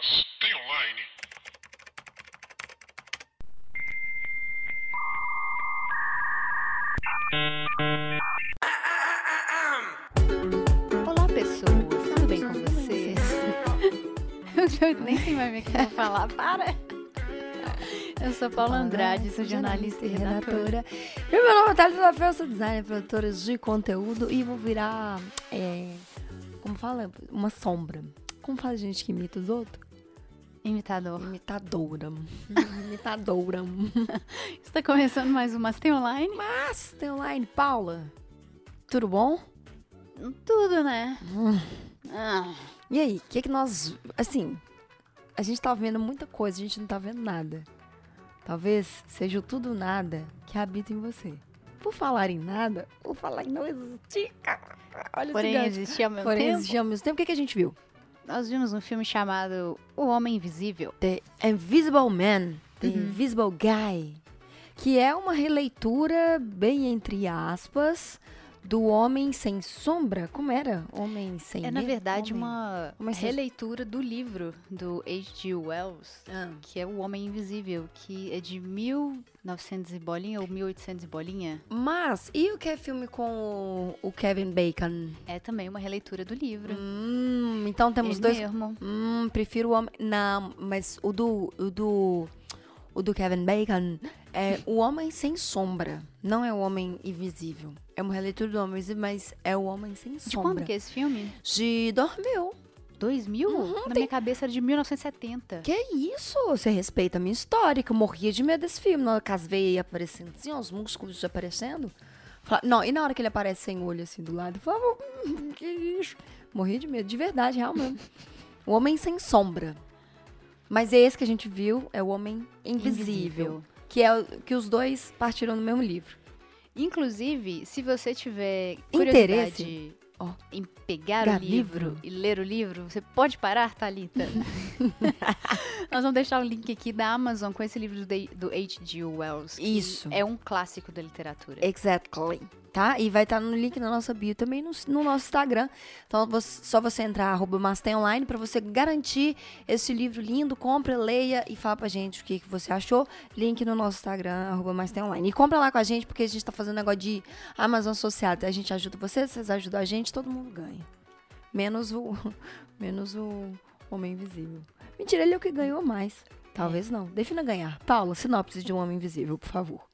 mas tem online. Olá, pessoas. Tudo bem com vocês? Eu nem sei mais o que eu vou falar. Para! Eu sou Paula Andrade, sou jornalista e redatora. E meu nome é Thalita da Fel, sou designer, produtora de conteúdo e vou virar, é, como fala? Uma sombra. Como fala gente que imita os outros? Imitador. Imitadora. Imitadora. Está começando mais um Master Online? Mas, tem online. Paula, tudo bom? Tudo, né? Ah, E aí, o que que nós, assim, a gente tá vendo muita coisa, a gente não tá vendo nada. Talvez seja o tudo nada que habita em você. Por falar em nada, por falar em não existir, cara, olha porém, existia ao mesmo Porém, tempo. existir ao mesmo tempo, o que, que a gente viu? Nós vimos um filme chamado O Homem Invisível. The Invisible Man, The Uhum. Invisible Guy, que é uma releitura, bem entre aspas, do Homem Sem Sombra. Como era? Homem Sem É, na verdade, Homem- uma sem- releitura do livro do H.G. Wells, Ah. que é O Homem Invisível, que é de 1900 e bolinha ou 1800 e bolinha. Mas, e o que é filme com o, o Kevin Bacon? É também uma releitura do livro. Hum, então temos Ele dois. mesmo. Hum, prefiro o homem. Não, mas o do. O do. O do Kevin Bacon é o Homem Sem Sombra. Não é o Homem Invisível. É uma releitura do Homem Invisível, mas é o Homem Sem De Sombra. quando que é esse filme? De 2000. 2000? Uhum, Na minha cabeça era de 1970. Que isso? Você respeita a minha história, que eu morria de medo desse filme. Na hora que as veias aparecendo assim, ó, os músculos aparecendo. Não, e na hora que ele aparece sem olho assim do lado, eu falava, "Hum, que isso? Morria de medo, de verdade, real mesmo. o Homem Sem Sombra. Mas esse que a gente viu é o Homem Invisível. Que é o que os dois partiram do mesmo livro. Inclusive, se você tiver Interesse? curiosidade Ó. em pegar o livro, livro. e ler o livro, você pode parar, Thalita? Nós vamos deixar o link aqui da Amazon com esse livro do, do H.G. Wells. Isso. É um clássico da literatura. Exactly. Tá? E vai estar no link na nossa bio também no, no nosso Instagram. Então, você- só você entrar, arroba Online, pra você garantir esse livro lindo. Compra, leia e fala pra gente o que, que você achou. Link no nosso Instagram, arroba Online. E compra lá com a gente, porque a gente tá fazendo negócio de Amazon associado. A gente ajuda vocês, vocês ajudam a gente, todo mundo ganha. Menos o, menos o Homem Invisível. Mentira, ele é o que ganhou mais. Talvez não. Defina ganhar. Paula, sinopse de um Homem Invisível, por favor.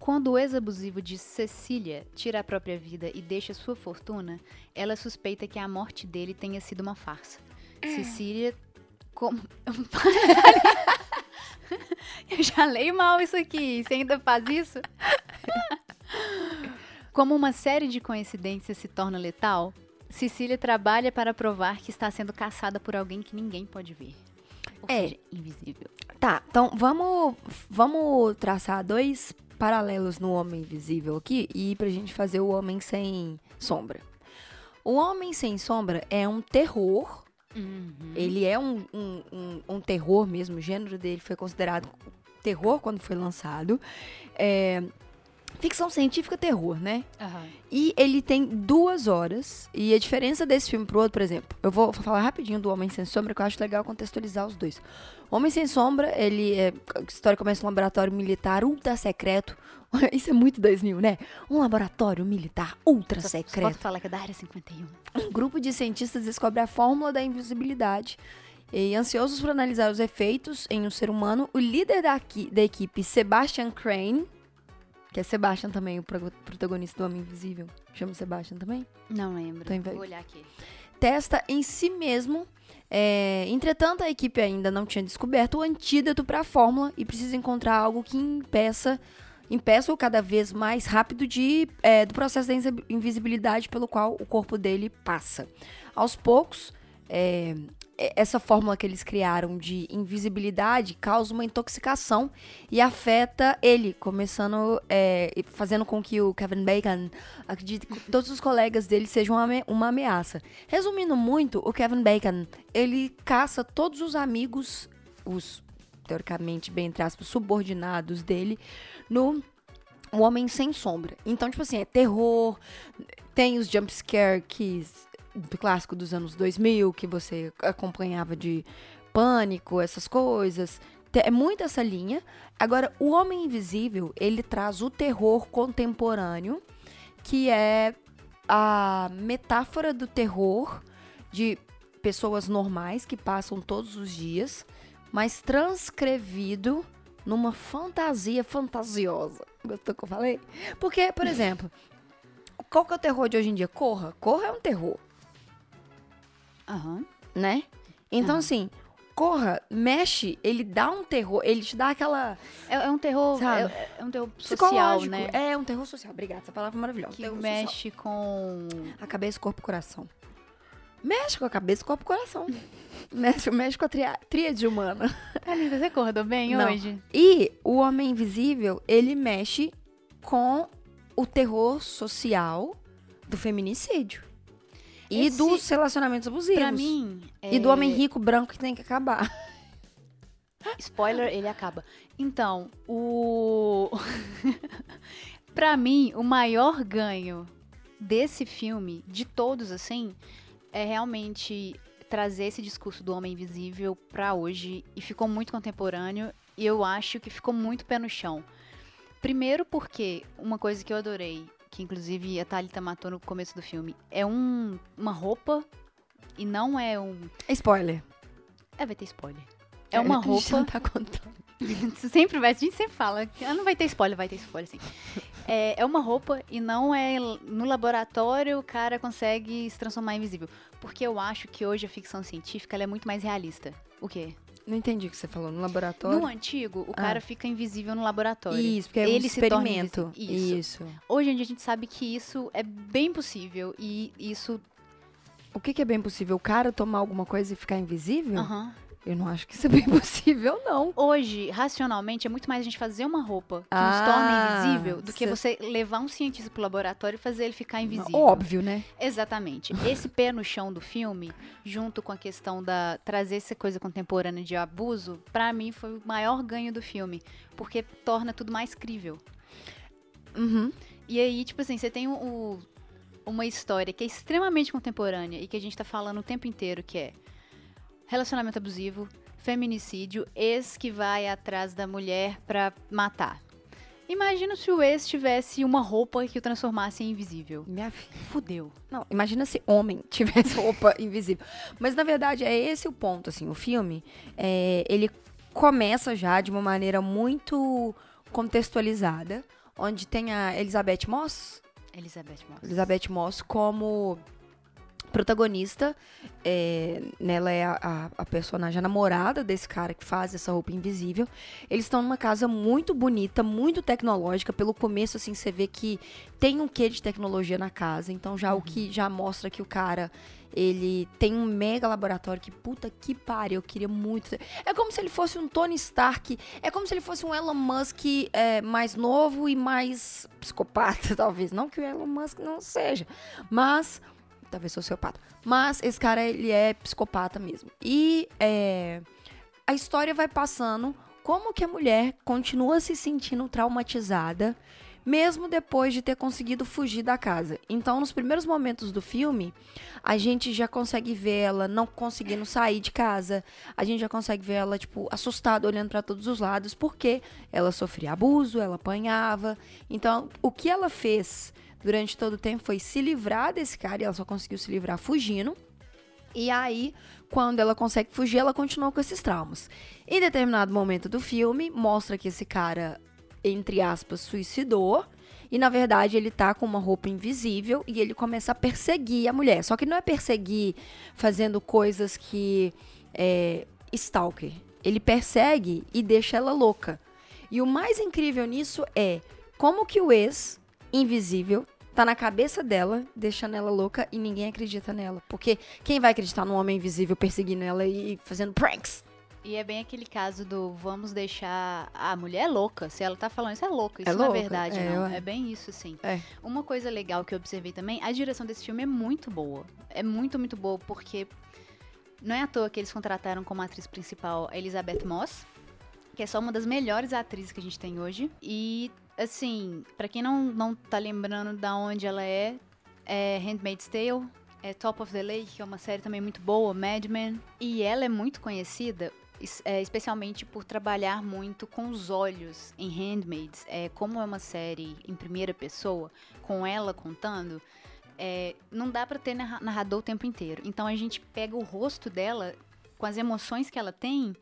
Quando o ex-abusivo de Cecília tira a própria vida e deixa sua fortuna, ela suspeita que a morte dele tenha sido uma farsa. Cecília. Como... Eu já leio mal isso aqui. Você ainda faz isso? Como uma série de coincidências se torna letal, Cecília trabalha para provar que está sendo caçada por alguém que ninguém pode ver. Ou É. seja, invisível. Tá, então vamos, vamos traçar dois paralelos no Homem Invisível aqui e pra gente fazer o Homem Sem Sombra. O Homem Sem Sombra é um terror, ele é um, um, um, um terror mesmo, o gênero dele foi considerado terror quando foi lançado. É, ficção científica terror, né? Aham. E ele tem duas horas. E a diferença desse filme pro outro, por exemplo, eu vou falar rapidinho do Homem Sem Sombra, que eu acho legal contextualizar os dois. O Homem Sem Sombra, ele é. A história começa em um laboratório militar ultra secreto. Isso é muito 2000, né? Um laboratório militar ultra Só, só secreto. falta falar que é da área 51. Um grupo de cientistas descobre a fórmula da invisibilidade. E ansiosos por analisar os efeitos em um ser humano, o líder da, da equipe, Sebastian Crane, que é Sebastian também, o protagonista do Homem Invisível, chama Sebastian também, Não lembro. Tô Vou olhar aqui. testa em si mesmo. é, entretanto, a equipe ainda não tinha descoberto o antídoto para a fórmula e precisa encontrar algo que impeça impeça-o cada vez mais rápido de, é, do processo da invi- invisibilidade pelo qual o corpo dele passa. Aos poucos, é- essa fórmula que eles criaram de invisibilidade causa uma intoxicação e afeta ele, começando, é, fazendo com que o Kevin Bacon acredite que todos os colegas dele sejam uma, ame- uma ameaça. Resumindo muito, o Kevin Bacon, ele caça todos os amigos, os teoricamente, bem entre aspas, subordinados dele, no O Homem Sem Sombra. Então, tipo assim, é terror, tem os jumpscare que clássico dos anos 2000, que você acompanhava de pânico, essas coisas. É muito essa linha. Agora, o Homem Invisível, ele traz o terror contemporâneo, que é a metáfora do terror de pessoas normais que passam todos os dias, mas transcrevido numa fantasia fantasiosa. Gostou que eu falei? Porque, por exemplo, qual que é o terror de hoje em dia? Corra. Corra é um terror Aham. né? Então, Aham. assim, Corra, mexe, ele dá um terror, ele te dá aquela. É, é um terror. É, é um terror social, né? É um terror social. Obrigada, essa palavra é maravilhosa. Que terror social. mexe com. A cabeça, corpo e coração. Mexe com a cabeça, corpo e coração. mexe, mexe com a tria- tríade humana. Tá linda, você acordou bem Não. hoje? E o Homem Invisível, ele mexe com o terror social do feminicídio. E Esse- dos relacionamentos abusivos. Pra mim. E do é, homem rico branco que tem que acabar. Spoiler, ele acaba. Então, o. pra mim, o maior ganho desse filme, de todos, assim, é realmente trazer esse discurso do homem invisível pra hoje. E ficou muito contemporâneo. E eu acho que ficou muito pé no chão. Primeiro porque uma coisa que eu adorei, que inclusive a Thalita matou no começo do filme, é um, uma roupa e não é um. Spoiler. É, vai ter spoiler. É uma A gente não roupa. tá contando. Sempre vai, a gente sempre fala. Ah, não vai ter spoiler, vai ter spoiler sim. É, é uma roupa e não é no laboratório o cara consegue se transformar invisível. Porque eu acho que hoje a ficção científica ela é muito mais realista. O quê? Não entendi o que você falou. No laboratório? No antigo, o Ah. cara fica invisível no laboratório. Isso, porque é um Ele se torna experimento. invisível. Isso. Hoje em dia a gente sabe que isso é bem possível e isso. O que, que é bem possível? O cara tomar alguma coisa e ficar invisível? Aham. Eu não acho que isso é bem possível, não. Hoje, racionalmente, é muito mais a gente fazer uma roupa que nos Ah, torna invisível do que cê- você levar um cientista pro laboratório e fazer ele ficar invisível. Óbvio, né? Exatamente. Esse pé no chão do filme, junto com a questão da trazer essa coisa contemporânea de abuso, pra mim foi o maior ganho do filme, porque torna tudo mais crível. Uhum. E aí, tipo assim, você tem o, o- uma história que é extremamente contemporânea e que a gente tá falando o tempo inteiro, que é relacionamento abusivo, feminicídio, ex que vai atrás da mulher pra matar. Imagina se o ex tivesse uma roupa que o transformasse em invisível. Minha filha. Fudeu. Não, imagina se homem tivesse roupa invisível. Mas na verdade é esse o ponto, assim. O filme, é, ele começa já de uma maneira muito contextualizada, onde tem a Elizabeth Moss, Elizabeth Moss. Elizabeth Moss como protagonista. É, nela é a, a- personagem, a namorada desse cara que faz essa roupa invisível. Eles estão numa casa muito bonita, muito tecnológica. Pelo começo, assim, você vê que tem um quê de tecnologia na casa. Então, já o que já mostra que o cara. Ele tem um mega laboratório que puta que pariu, eu queria muito. É como se ele fosse um Tony Stark, é como se ele fosse um Elon Musk é, mais novo e mais psicopata, talvez. Não que o Elon Musk não seja, mas talvez sociopata. Mas esse cara, ele é psicopata mesmo. E é, a história vai passando como que a mulher continua se sentindo traumatizada, mesmo depois de ter conseguido fugir da casa. Então, nos primeiros momentos do filme, a gente já consegue ver ela não conseguindo sair de casa. A gente já consegue ver ela, tipo, assustada, olhando para todos os lados, porque ela sofria abuso, ela apanhava. Então, o que ela fez durante todo o tempo foi se livrar desse cara e ela só conseguiu se livrar fugindo. E aí, quando ela consegue fugir, ela continua com esses traumas. Em determinado momento do filme, mostra que esse cara, entre aspas, suicidou. E na verdade ele tá com uma roupa invisível e ele começa a perseguir a mulher. Só que não é perseguir fazendo coisas que. É, stalker. Ele persegue e deixa ela louca. E o mais incrível nisso é como que o ex, invisível, tá na cabeça dela, deixando ela louca e ninguém acredita nela. Porque quem vai acreditar num homem invisível perseguindo ela e fazendo pranks? E é bem aquele caso do vamos deixar a mulher louca. Se ela tá falando isso, é louca. Isso É não louca, é verdade, é, não. ué. É bem isso, sim. É. Uma coisa legal que eu observei também, a direção desse filme é muito boa. É muito, muito boa, porque não é à toa que eles contrataram como atriz principal a Elizabeth Moss, que é só uma das melhores atrizes que a gente tem hoje. E, assim, pra quem não, não tá lembrando da onde ela é, é Handmaid's Tale, é Top of the Lake, que é uma série também muito boa, Mad Men. E ela é muito conhecida, é, especialmente por trabalhar muito com os olhos em Handmaids. É, como é uma série em primeira pessoa, com ela contando, é, não dá pra ter narra- narrador o tempo inteiro. Então a gente pega o rosto dela com as emoções que ela tem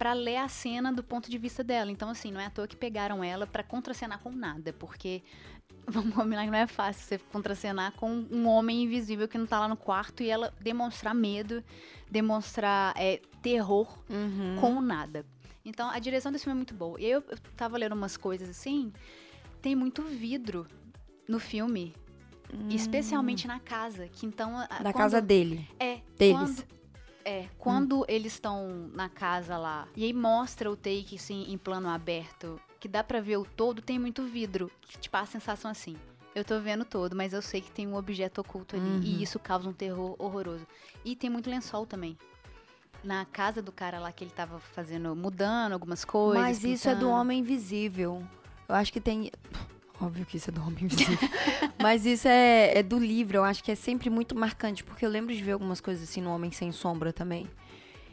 pra ler a cena do ponto de vista dela. Então assim, não é à toa que pegaram ela pra contracenar com nada, porque vamos combinar que não é fácil você contracenar com um homem invisível que não tá lá no quarto e ela demonstrar medo, demonstrar é, terror Uhum. com nada. Então a direção desse filme é muito boa. E eu, eu tava lendo umas coisas assim, tem muito vidro no filme, especialmente na casa, que então a- Da quando- casa dele. é deles. quando é quando eles estão na casa lá e aí mostra o take assim em plano aberto, que dá pra ver o todo, tem muito vidro, que te passa a sensação assim. Eu tô vendo todo, mas eu sei que tem um objeto oculto ali Uhum. e isso causa um terror horroroso. E tem muito lençol também. Na casa do cara lá que ele tava fazendo, mudando algumas coisas. Mas isso é do. Homem Invisível. Eu acho que tem. Óbvio que isso é do Homem Invisível. Mas isso é, é do livro. Eu acho que é sempre muito marcante. Porque eu lembro de ver algumas coisas assim no Homem Sem Sombra também.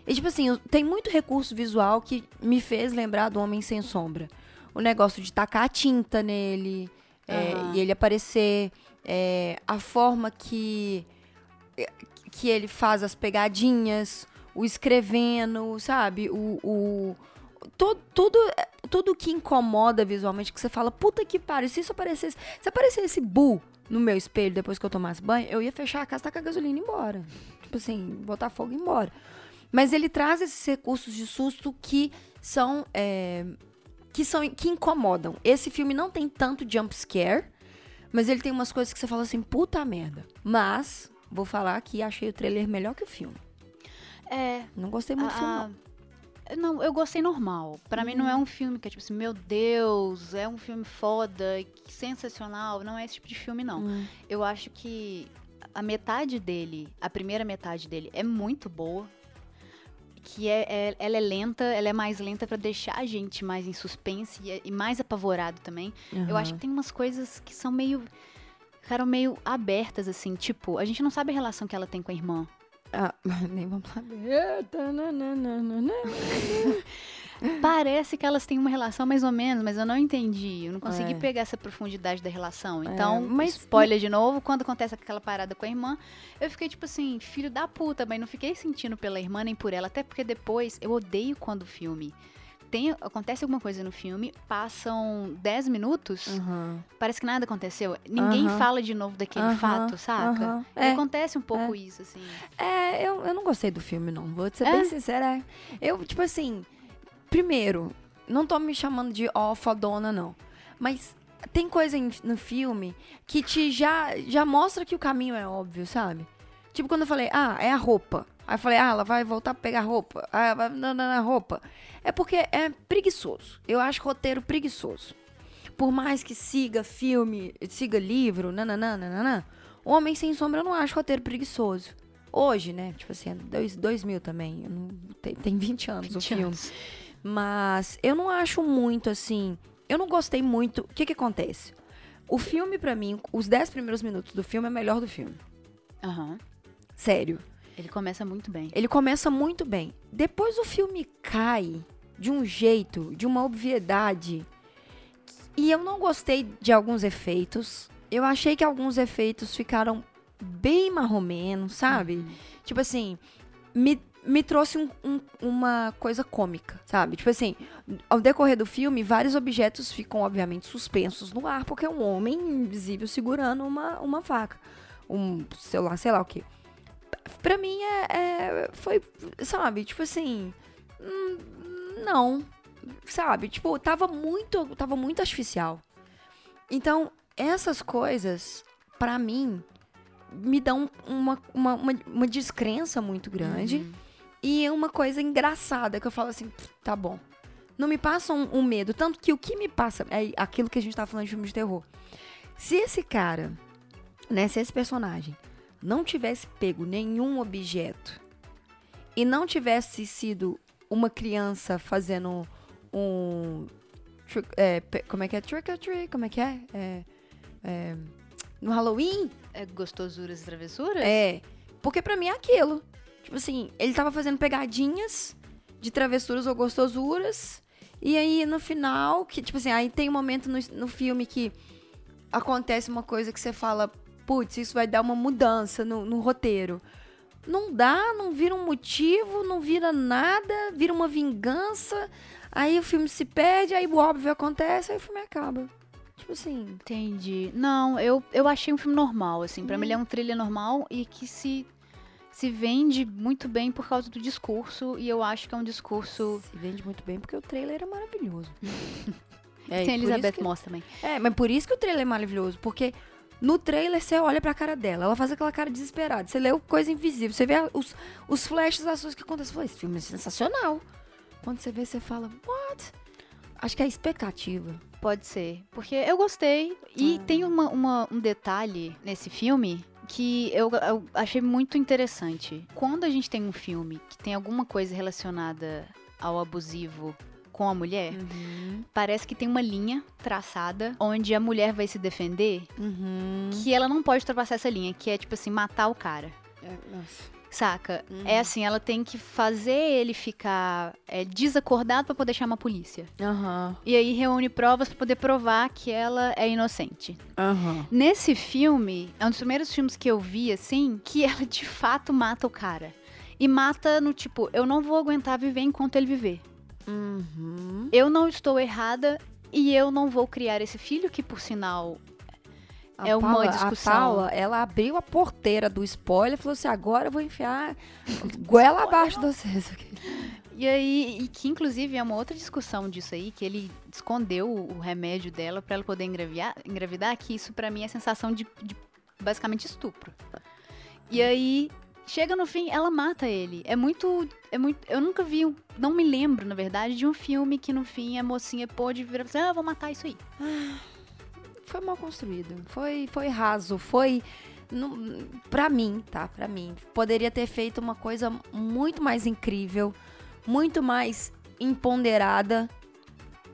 E, tipo assim, eu- tem muito recurso visual que me fez lembrar do Homem Sem Sombra. O negócio de tacar a tinta nele. é, Aham. e ele aparecer. é, a forma que. Que ele faz as pegadinhas. O escrevendo, sabe? O. o tudo, tudo que incomoda visualmente, que você fala, puta que pariu, se isso aparecesse. Se aparecesse bu no meu espelho depois que eu tomasse banho, eu ia fechar a casa, tacar a gasolina e ir embora. Tipo assim, botar fogo e ir embora. Mas ele traz esses recursos de susto que são. é, que são. que incomodam. Esse filme não tem tanto jump scare, mas ele tem umas coisas que você fala assim, puta merda. Mas, vou falar que achei o trailer melhor que o filme. É. Não gostei muito do filme, não. Não, eu gostei normal. Pra mim não é um filme que é tipo assim, meu Deus, é um filme foda, sensacional. Não é esse tipo de filme, não. Hum. Eu acho que a metade dele, a primeira metade dele, é muito boa. Que é, é- ela é lenta, ela é mais lenta pra deixar a gente mais em suspense e, e mais apavorado também. Eu acho que tem umas coisas que são meio. Ficaram meio abertas, assim. Tipo, a gente não sabe a relação que ela tem com a irmã. Ah, nem vamos saber. Parece que elas têm uma relação mais ou menos, mas eu não entendi. Eu não consegui É. pegar essa profundidade da relação. Então, mas- spoiler de novo, quando acontece aquela parada com a irmã, eu fiquei tipo assim, filho da puta, mas não fiquei sentindo pela irmã nem por ela, até porque depois eu odeio quando o filme tem acontece alguma coisa no filme, passam 10 minutos, Aham. parece que nada aconteceu. Ninguém Aham. fala de novo daquele Aham, fato, saca? É, acontece um pouco isso, assim. É, eu, eu não gostei do filme, não. Vou te ser É? bem sincera. é. Eu, tipo assim, primeiro, não tô me chamando de ó fodona, não. Mas tem coisa em- no filme que te já, já mostra que o caminho é óbvio, sabe? Tipo quando eu falei, ah, é a roupa. Aí eu falei, ah, ela vai voltar pra pegar roupa. Ah, vai na, na, na roupa. É porque é preguiçoso. Eu acho roteiro preguiçoso. Por mais que siga filme, siga livro, nananã, nananã, Homem Sem Sombra eu não acho roteiro preguiçoso. Hoje, né? Tipo assim, é dois, 2000 também. não- tem, tem 20 anos o 20 filme. anos. Mas eu não acho muito assim. Eu não gostei muito. O que que acontece? O filme, pra mim, os 10 primeiros minutos do filme é melhor do filme. Aham. Sério. Ele começa muito bem. Ele começa muito bem. Depois o filme cai de um jeito, de uma obviedade. E eu não gostei de alguns efeitos. Eu achei que alguns efeitos ficaram bem marromenos, sabe? Tipo assim, me, me trouxe um- um- uma coisa cômica, sabe? Tipo assim, ao decorrer do filme, vários objetos ficam, obviamente, suspensos no ar, porque é um homem invisível segurando uma, uma faca. Um celular, sei lá o quê. Pra mim, é, é- foi, sabe? Tipo assim, hum, não, sabe? Tipo, tava muito, tava muito artificial. Então, essas coisas, pra mim, me dão uma, uma, uma, uma descrença muito grande. Uhum. E uma coisa engraçada que eu falo assim, "Pff, tá bom. Não me passa um, um medo. Tanto que o que me passa é aquilo que a gente tá falando de filme de terror. Se esse cara, né, se esse personagem não tivesse pego nenhum objeto e não tivesse sido uma criança fazendo um. é, como é que é? Trick or treat? Como é que é? É, é, no Halloween? É gostosuras e travessuras? É. Porque pra mim é aquilo. Tipo assim, ele tava fazendo pegadinhas de travessuras ou gostosuras. E aí, no final, que, tipo assim, aí tem um momento no, no filme que acontece uma coisa que você fala, putz, isso vai dar uma mudança no, no roteiro. Não dá, não vira um motivo, não vira nada, vira uma vingança. Aí o filme se perde, aí o óbvio acontece, aí o filme acaba. Tipo assim. Entendi. Não, eu, eu achei um filme normal, assim. Pra mim ele é um thriller normal e que se, se vende muito bem por causa do discurso. E eu acho que é um discurso. Se vende muito bem porque o trailer é maravilhoso. É, Tem a Elizabeth que... Moss também. É, mas por isso que o trailer é maravilhoso. Porque no trailer você olha pra cara dela, ela faz aquela cara desesperada. Você lê o Coisa Invisível, você vê os, os flashes das coisas que acontecem. Você fala, esse filme é sensacional. Quando você vê, você fala, what? Acho que é a expectativa. Pode ser. Porque eu gostei. E ah. tem uma, uma, um detalhe nesse filme que eu, eu, achei muito interessante. Quando a gente tem um filme que tem alguma coisa relacionada ao abusivo com a mulher, uhum. parece que tem uma linha traçada onde a mulher vai se defender uhum. que ela não pode ultrapassar essa linha, que é tipo assim, matar o cara. É, nossa. Saca? Uhum. É assim, ela tem que fazer ele ficar é, desacordado para poder chamar a polícia. Uhum. E aí reúne provas para poder provar que ela é inocente. Uhum. Nesse filme, é um dos primeiros filmes que eu vi, assim, que ela de fato mata o cara. E mata no tipo, eu não vou aguentar viver enquanto ele viver. Uhum. Eu não estou errada e eu não vou criar esse filho, que por sinal a é uma Paula, discussão. A Paula, ela abriu a porteira do spoiler e falou assim: agora eu vou enfiar goela abaixo de vocês aqui. E aí, e que inclusive é uma outra discussão disso aí, que ele escondeu o remédio dela para ela poder engravidar, engravidar, que isso para mim é sensação de, de basicamente estupro. E aí, chega no fim, ela mata ele. É muito. É muito. Eu nunca vi, não me lembro, na verdade, de um filme que no fim a mocinha pôde virar e ah, vou matar isso aí. Ah foi mal construído. Foi, foi raso. Foi. No, pra mim, tá? Pra mim. Poderia ter feito uma coisa muito mais incrível, muito mais empoderada.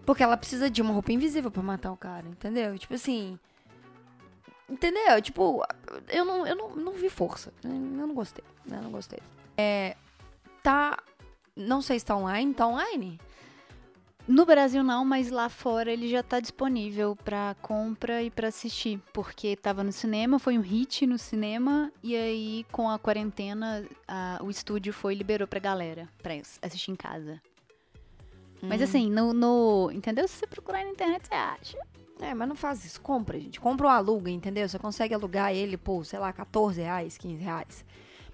Porque ela precisa de uma roupa invisível para matar o cara, entendeu? Tipo assim. Entendeu? Tipo, eu não, eu não, não vi força. Eu não gostei. Eu não gostei. É. Tá. Não sei se tá online. Tá online? No Brasil não, mas lá fora ele já está disponível para compra e para assistir, porque estava no cinema, foi um hit no cinema e aí com a quarentena a, o estúdio foi e liberou pra galera para assistir em casa. Hum. Mas assim, no, no, entendeu? Se você procurar na internet, você acha. É, mas não faz isso. Compra, gente. Compra ou aluga, entendeu? Você consegue alugar ele por, sei lá, 14 reais, 15 reais.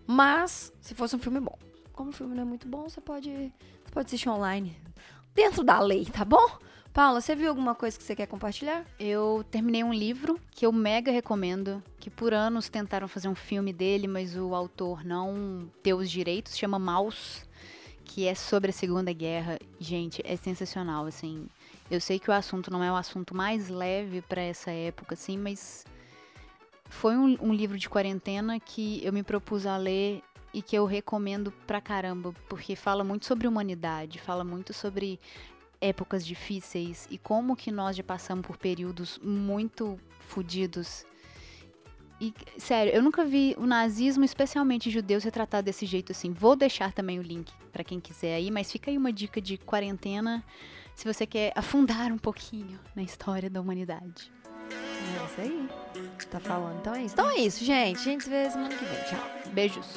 Mas, se fosse um filme bom. Como o filme não é muito bom, você pode, você pode assistir online dentro da lei, tá bom? Paula, você viu alguma coisa que você quer compartilhar? Eu terminei um livro que eu mega recomendo, que por anos tentaram fazer um filme dele, mas o autor não deu os direitos, chama Maus, que é sobre a Segunda Guerra. Gente, é sensacional, assim. Eu sei que o assunto não é o assunto mais leve para essa época, assim, mas foi um, um livro de quarentena que eu me propus a ler e que eu recomendo pra caramba, porque fala muito sobre humanidade, fala muito sobre épocas difíceis e como que nós já passamos por períodos muito fodidos. E, sério, eu nunca vi o nazismo, especialmente judeus, retratado desse jeito assim. Vou deixar também o link para quem quiser aí, mas fica aí uma dica de quarentena se você quer afundar um pouquinho na história da humanidade. É isso aí. Tá falando. Então é isso. Então é isso, gente. A gente se vê semana que vem. Tchau. Beijos.